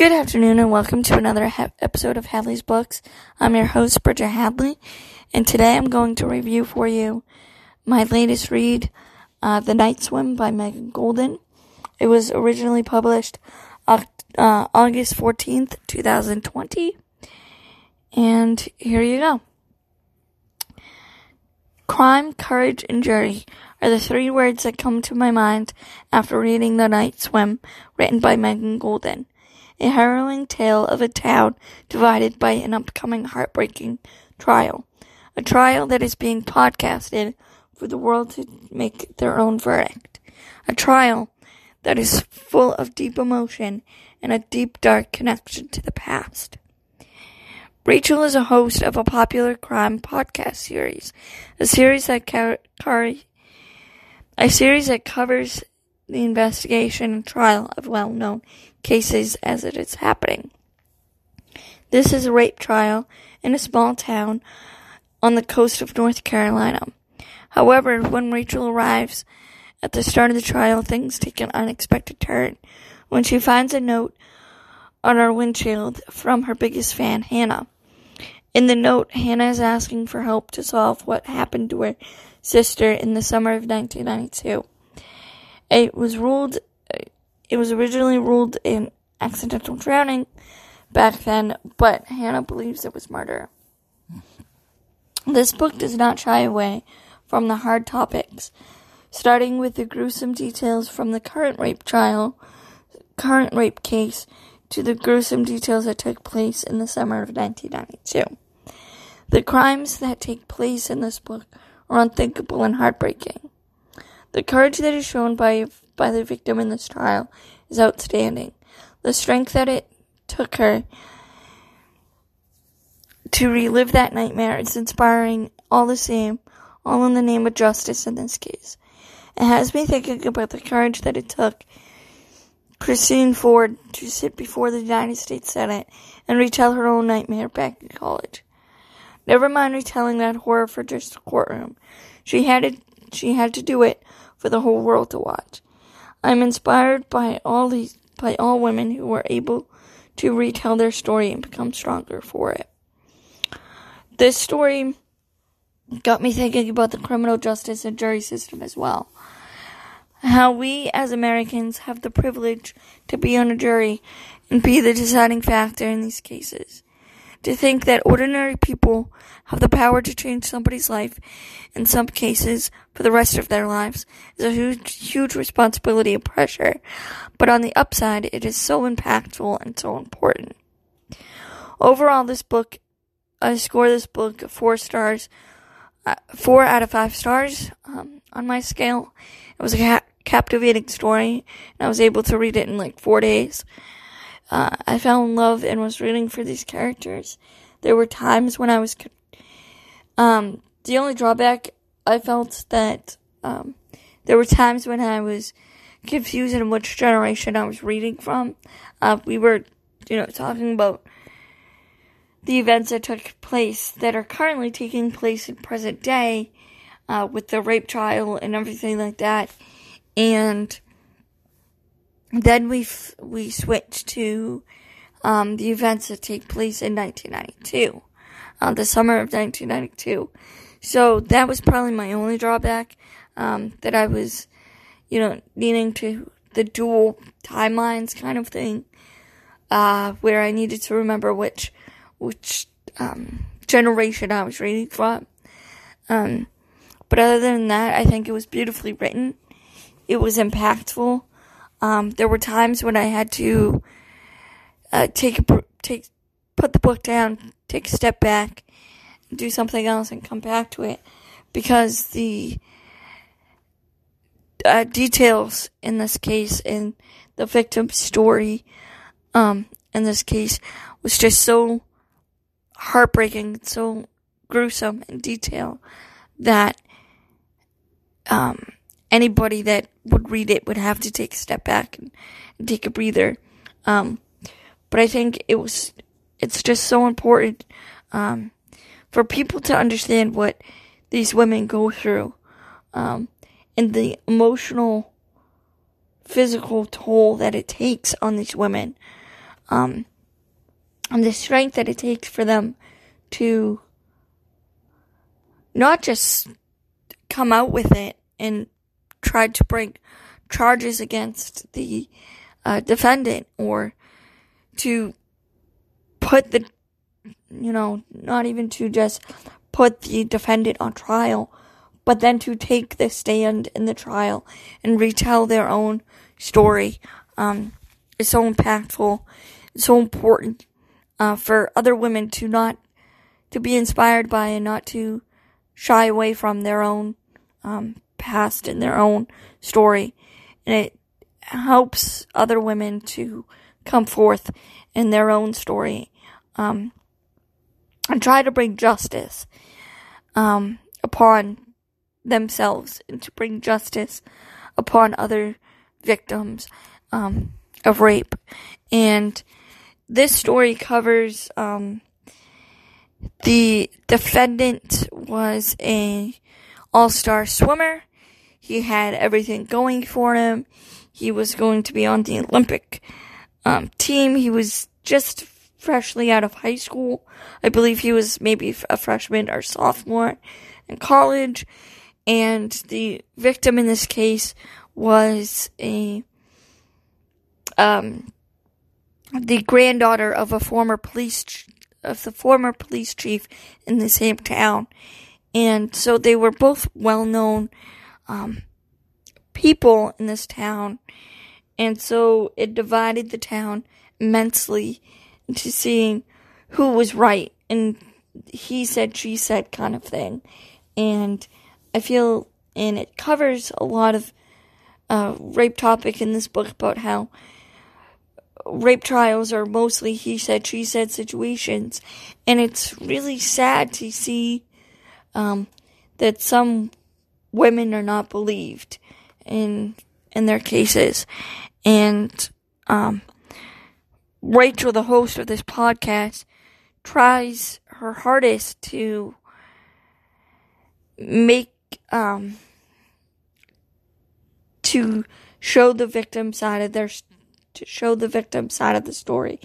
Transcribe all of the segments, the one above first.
Good afternoon and welcome to another ha- episode of Hadley's Books. I'm your host, Bridget Hadley, and today I'm going to review for you my latest read, uh, The Night Swim by Megan Goldin. It was originally published uh, August 14th, 2020, and here you go. Crime, courage, and jury are the three words that come to my mind after reading The Night Swim, written by Megan Goldin a harrowing tale of a town divided by an upcoming heartbreaking trial. A trial that is being podcasted for the world to make their own verdict. A trial that is full of deep emotion and a deep dark connection to the past. Rachel is a host of a popular crime podcast series, a series that car- car- a series that covers the investigation and trial of well-known cases as it is happening. This is a rape trial in a small town on the coast of North Carolina. However, when Rachel arrives at the start of the trial, things take an unexpected turn when she finds a note on her windshield from her biggest fan, Hannah. In the note, Hannah is asking for help to solve what happened to her sister in the summer of 1992. It was ruled it was originally ruled an accidental drowning back then, but Hannah believes it was murder. This book does not shy away from the hard topics, starting with the gruesome details from the current rape trial, current rape case, to the gruesome details that took place in the summer of 1992. The crimes that take place in this book are unthinkable and heartbreaking. The courage that is shown by by the victim in this trial is outstanding. The strength that it took her to relive that nightmare is inspiring all the same, all in the name of justice in this case. It has me thinking about the courage that it took Christine Ford to sit before the United States Senate and retell her own nightmare back in college. Never mind retelling that horror for just a courtroom. She had to, she had to do it for the whole world to watch. I'm inspired by all these by all women who are able to retell their story and become stronger for it. This story got me thinking about the criminal justice and jury system as well. How we as Americans have the privilege to be on a jury and be the deciding factor in these cases to think that ordinary people have the power to change somebody's life in some cases for the rest of their lives is a huge, huge responsibility and pressure. But on the upside, it is so impactful and so important. Overall, this book, I score this book four stars, uh, four out of five stars um, on my scale. It was a ca- captivating story, and I was able to read it in like four days uh, I fell in love and was rooting for these characters. There were times when I was, um, the only drawback I felt that, um, there were times when I was confused in which generation I was reading from. Uh, we were, you know, talking about the events that took place that are currently taking place in present day, uh, with the rape trial and everything like that. And, then we f- we switch to um, the events that take place in 1992, uh, the summer of 1992. So that was probably my only drawback um, that I was, you know, needing to the dual timelines kind of thing, uh, where I needed to remember which which um, generation I was reading from. Um, but other than that, I think it was beautifully written. It was impactful. Um, there were times when I had to uh, take take put the book down, take a step back, do something else, and come back to it because the uh, details in this case in the victim's story um, in this case was just so heartbreaking, so gruesome in detail that um, anybody that would read it would have to take a step back and, and take a breather. Um, but I think it was, it's just so important, um, for people to understand what these women go through, um, and the emotional, physical toll that it takes on these women. um, and the strength that it takes for them to not just come out with it and try to bring charges against the uh, defendant or to put the, you know, not even to just put the defendant on trial, but then to take the stand in the trial and retell their own story. Um, so impactful, it's so important uh, for other women to not to be inspired by and not to shy away from their own um, past and their own story, and it helps other women to come forth in their own story um, and try to bring justice um, upon themselves and to bring justice upon other victims um, of rape. And this story covers um, the defendant was a all-star swimmer. He had everything going for him. He was going to be on the Olympic um, team. He was just freshly out of high school. I believe he was maybe a freshman or sophomore in college. And the victim in this case was a um, the granddaughter of a former police of the former police chief in the same town, and so they were both well known um, people in this town, and so it divided the town immensely into seeing who was right and he said she said kind of thing, and I feel and it covers a lot of uh, rape topic in this book about how rape trials are mostly he said, she said situations. And it's really sad to see um, that some women are not believed in in their cases. And um, Rachel, the host of this podcast, tries her hardest to make um, to show the victim side of their to show the victim side of the story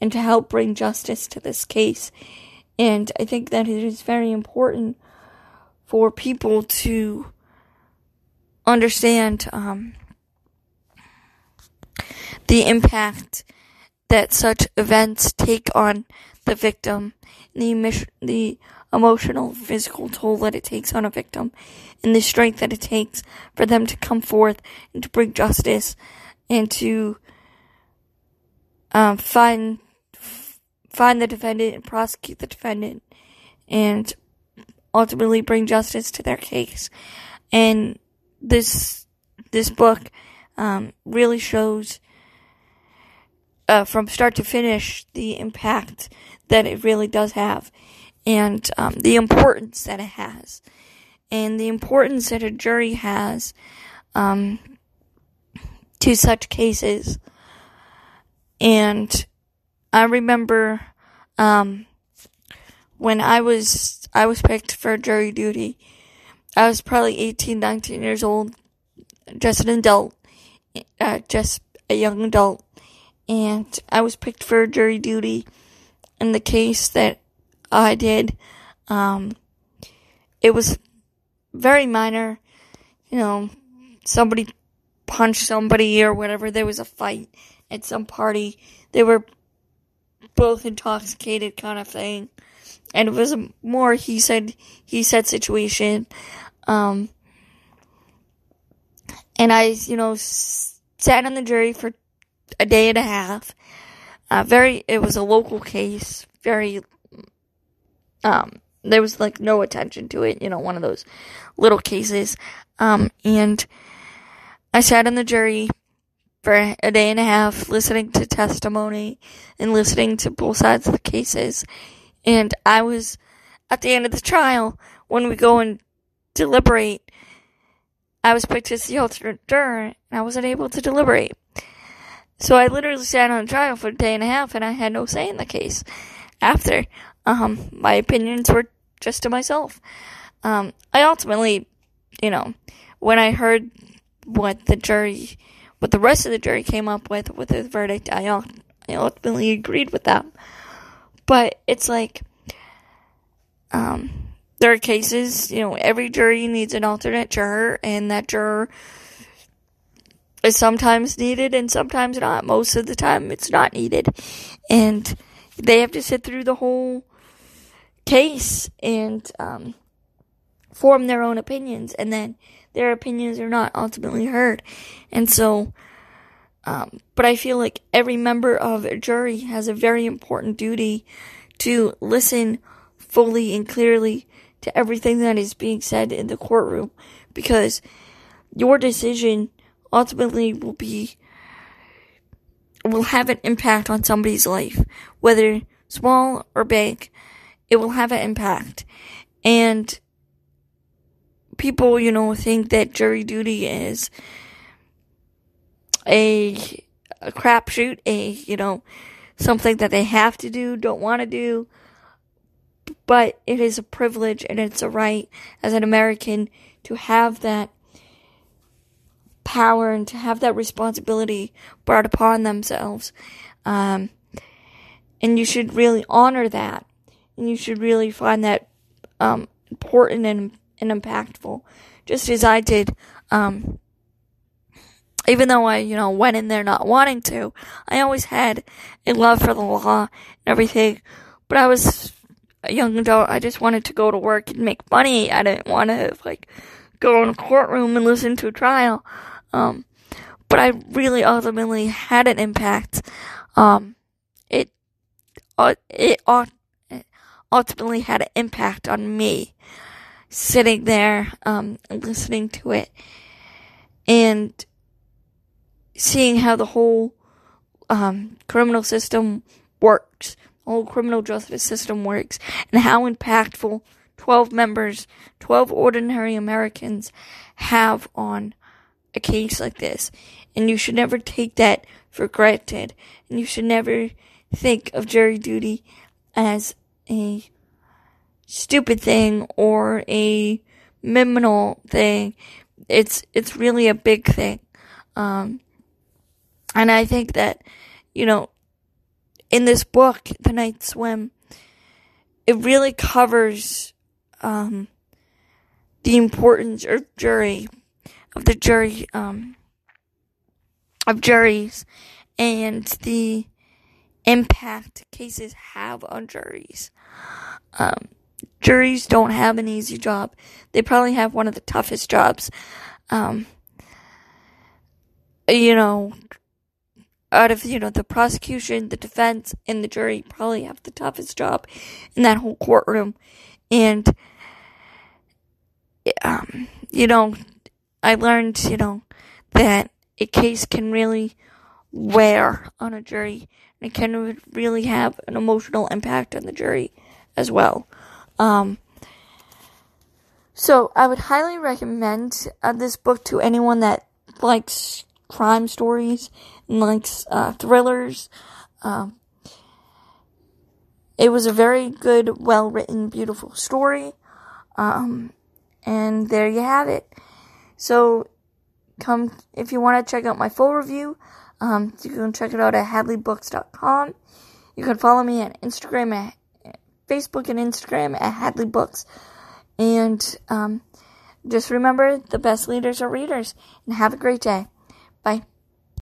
and to help bring justice to this case. And I think that it is very important for people to understand um, the impact that such events take on the victim, the the emotional, physical toll that it takes on a victim, and the strength that it takes for them to come forth and to bring justice and to um, find find the defendant and prosecute the defendant and ultimately bring justice to their case. And this this book um, really shows uh, from start to finish the impact that it really does have and um, the importance that it has and the importance that a jury has um, to such cases and I remember um, when I was I was picked for jury duty. I was probably 18, 19 years old, just an adult, uh, just a young adult, and I was picked for jury duty in the case that I did. Um, it was very minor, you know, somebody punched somebody or whatever. There was a fight at some party. They were both intoxicated, kind of thing. And it was more he said, he said situation. Um, and I, you know, sat on the jury for a day and a half. Uh, very, it was a local case, very, um, there was like no attention to it, you know, one of those little cases. Um, and I sat on the jury for a day and a half listening to testimony and listening to both sides of the cases. And I was at the end of the trial when we go and deliberate. I was picked as the alternate juror and I wasn't able to deliberate. So I literally sat on trial for a day and a half and I had no say in the case. After, um, my opinions were just to myself. Um, I ultimately, you know, when I heard what the jury what the rest of the jury came up with with the verdict, I, I I ultimately agreed with them. But it's like, um, there are cases, you know, every jury needs an alternate juror, and that juror is sometimes needed and sometimes not. Most of the time, it's not needed. And they have to sit through the whole case and um, form their own opinions, and then their opinions are not ultimately heard. And so, um, but I feel like every member of a jury has a very important duty to listen fully and clearly to everything that is being said in the courtroom because your decision ultimately will be will have an impact on somebody's life, whether small or big. It will have an impact. And people, you know, think that jury duty is a, a crapshoot, a, you know, something that they have to do, don't want to do. But it is a privilege and it's a right as an American to have that power and to have that responsibility brought upon themselves. Um, and you should really honor that. And you should really find that um, important and, and impactful, just as I did. Um, even though I, you know, went in there not wanting to, I always had a love for the law and everything. But I was a young adult. I just wanted to go to work and make money. I didn't want to, like, go in a courtroom and listen to a trial. Um, but I really ultimately had an impact. Um, it, uh, it ultimately had an impact on me sitting there, um, listening to it and seeing how the whole, um, criminal system works, the whole criminal justice system works and how impactful 12 members, 12 ordinary Americans have on a case like this. And you should never take that for granted. And you should never think of jury duty as a stupid thing or a minimal thing. It's, it's really a big thing. Um, and I think that, you know, in this book, The Night Swim, it really covers, um, the importance of jury of the jury um, of juries and the impact cases have on juries. Um, juries don't have an easy job. They probably have one of the toughest jobs. Um, you know, out of you know the prosecution, the defense, and the jury probably have the toughest job in that whole courtroom, and um, you know I learned, you know, that a case can really wear on a jury. And it can really have an emotional impact on the jury as well. Um, so I would highly recommend uh, this book to anyone that likes crime stories and likes uh, thrillers. Um, it was a very good, well written, beautiful story. Um, and there you have it. So come if you want to check out my full review. Um, you can check it out at hadleybooks.com. You can follow me on Instagram at Facebook and Instagram at hadleybooks. And um, just remember, the best leaders are readers. And have a great day. Bye.